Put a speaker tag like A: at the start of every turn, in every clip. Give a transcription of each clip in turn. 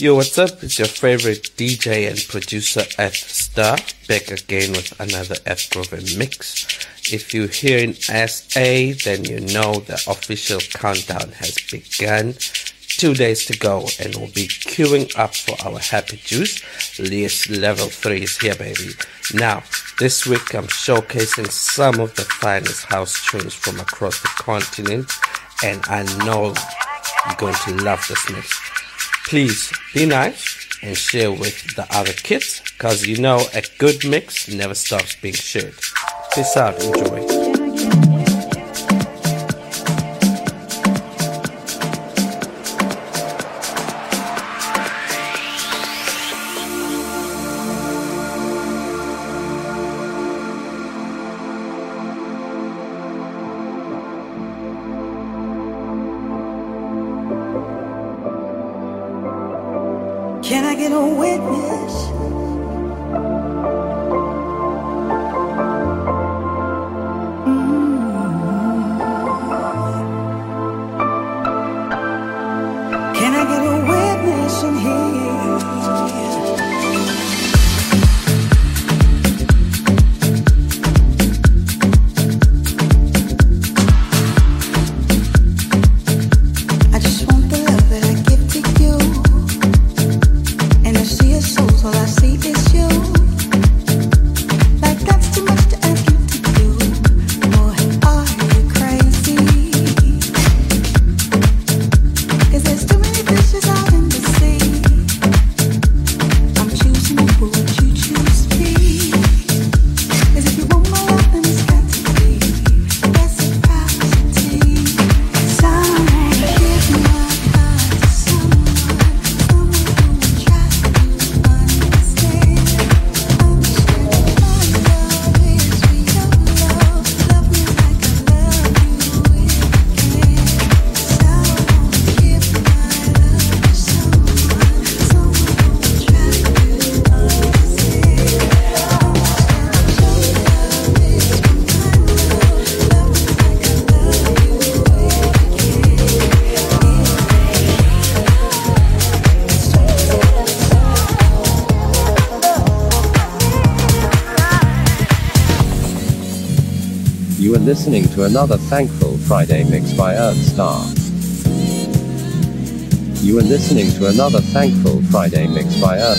A: Yo, what's up? It's your favorite DJ and producer F Star back again with another Afroven mix. If you're here in SA, then you know the official countdown has begun. Two days to go, and we'll be queuing up for our Happy Juice. List level 3 is here, baby. Now, this week I'm showcasing some of the finest house tunes from across the continent, and I know you're going to love this mix. Please be nice and share with the other kids because you know a good mix never stops being shared. Peace out, enjoy.
B: Get
C: another Thankful Friday mix by Earth Star. You are listening to another Thankful Friday mix by Earth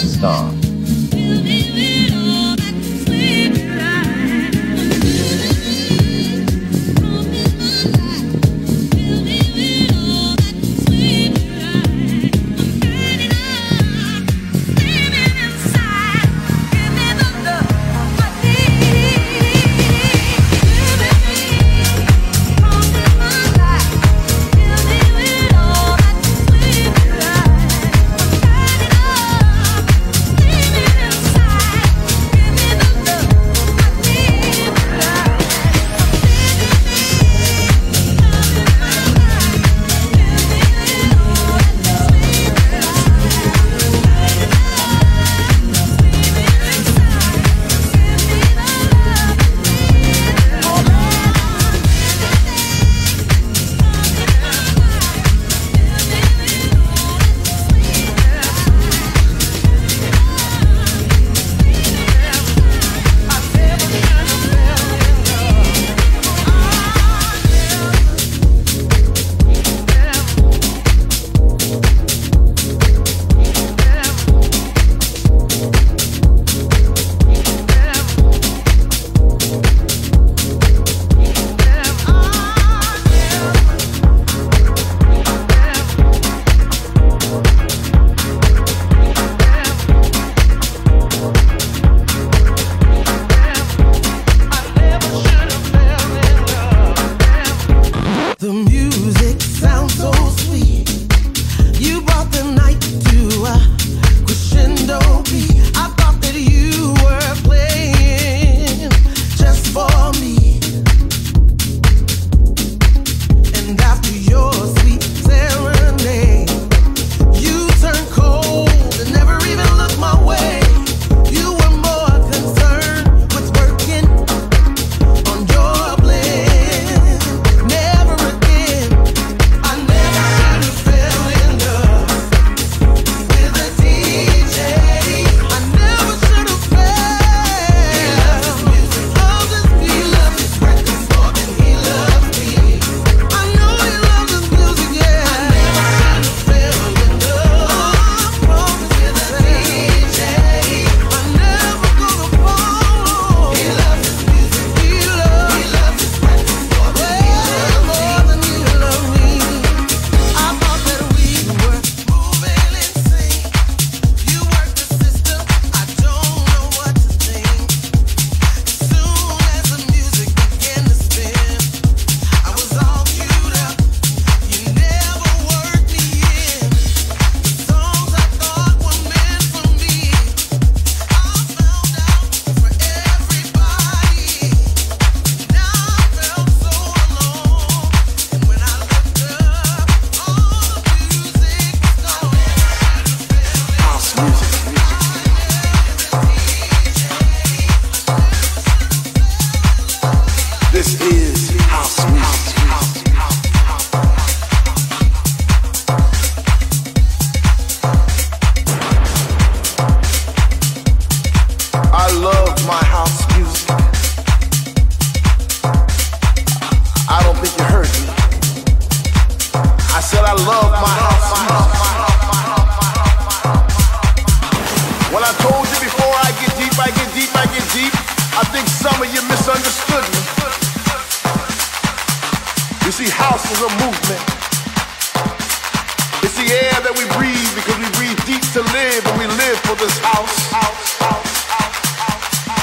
D: live and we live for this house.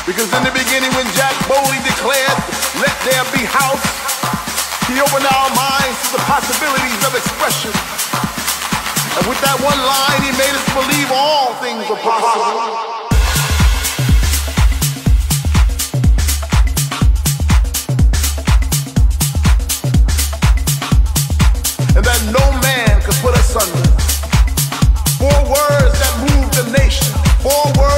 D: Because in the beginning when Jack Bowley declared, let there be house, he opened our minds to the possibilities of expression. And with that one line, he made us believe all things are possible. forward.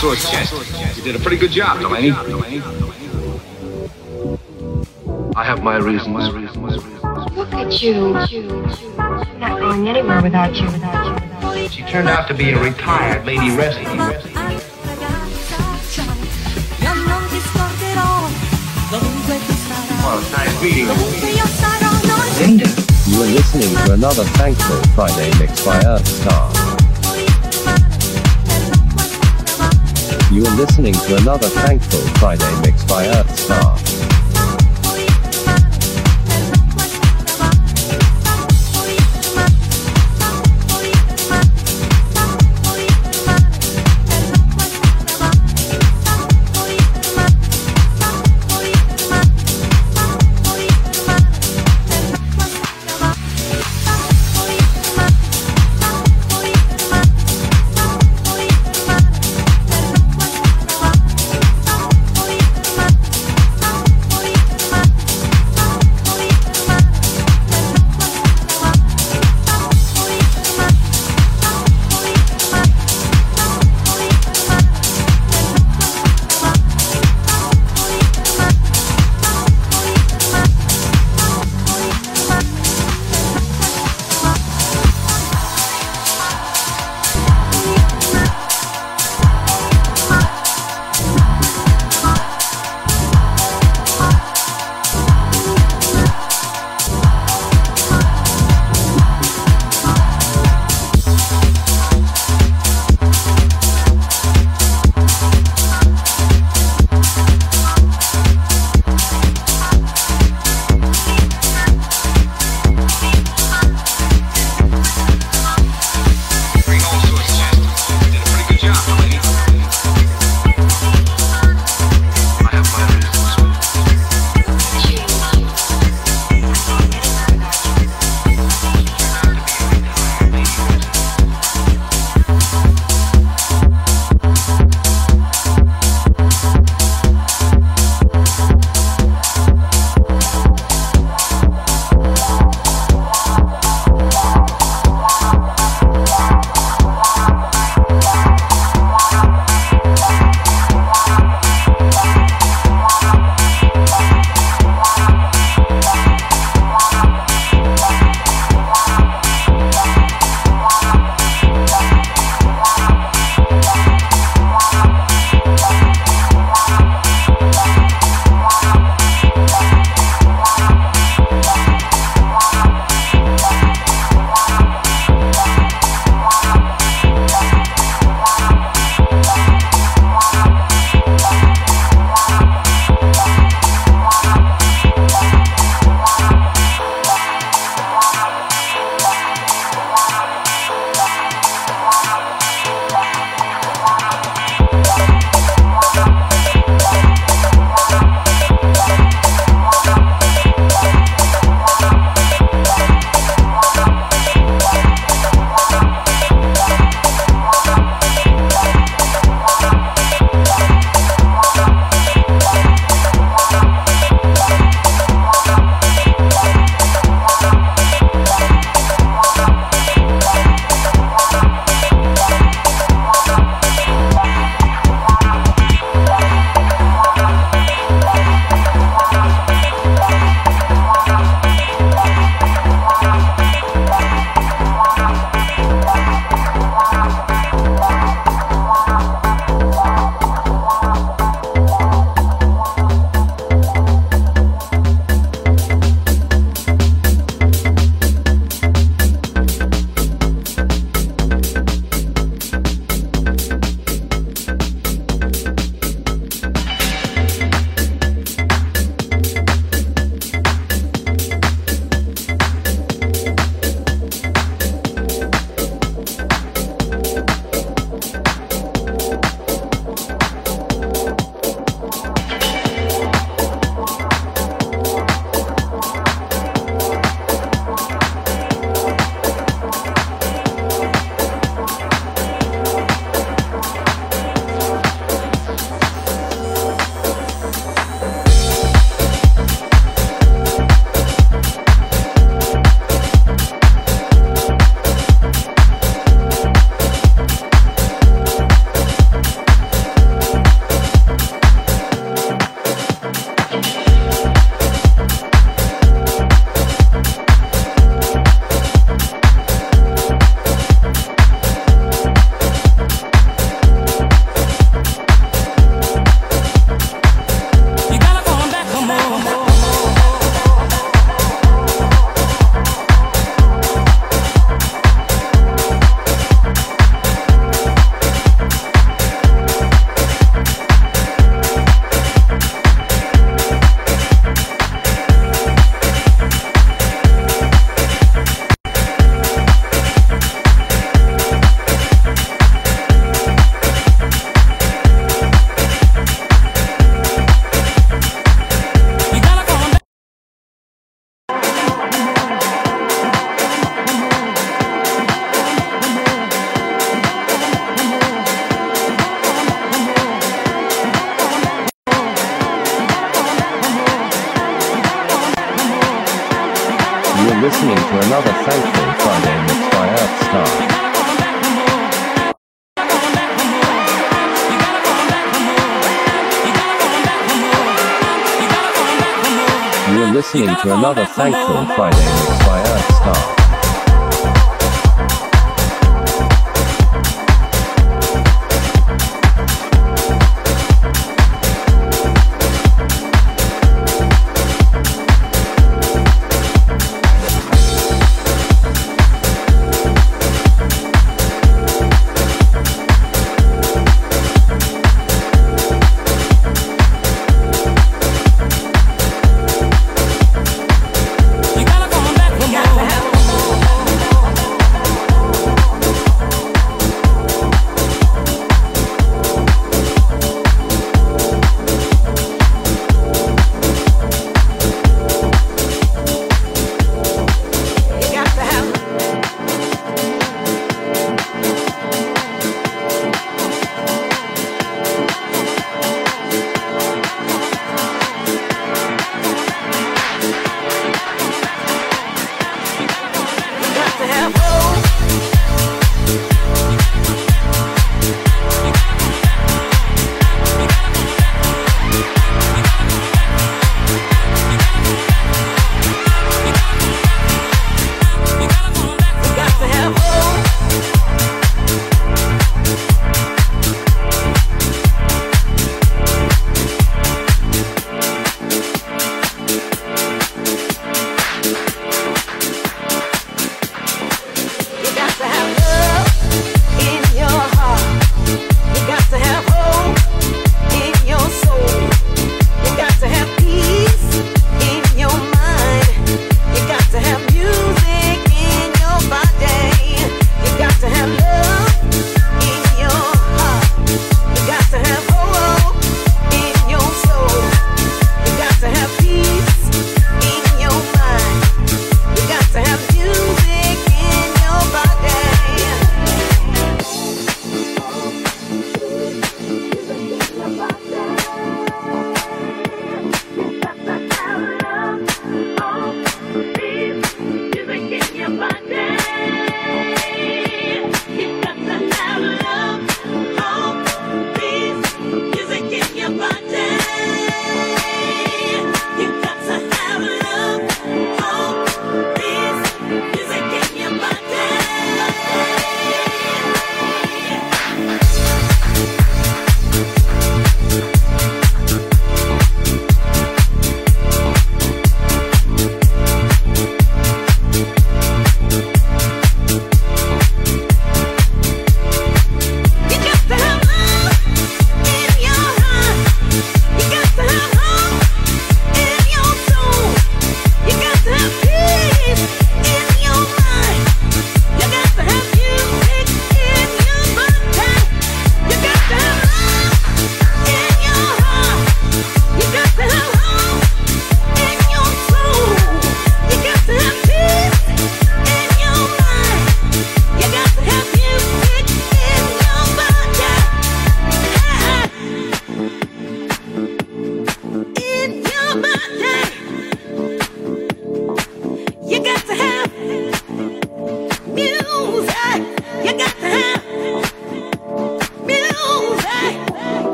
D: House.
E: Three swords chest. You did a pretty good job, Delaney. I have my reasons.
F: Look at you. Not going anywhere without you. Without you. Without you.
E: She turned out to be a retired lady wrestler.
B: Io non ti scorderò, dovunque tu sarai.
E: Well, nice meeting you.
B: Dovunque io sarò, noi
E: Linda.
C: You are listening to another Thankful Friday mix by Earth Star. You are listening to another Thankful Friday mix by Earth You're listening to another Thankful Friday mix by Earthstar. You are listening to another Thankful Friday mix by Earthstar.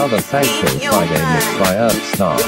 C: Another Thankful Friday mix by Earthstar.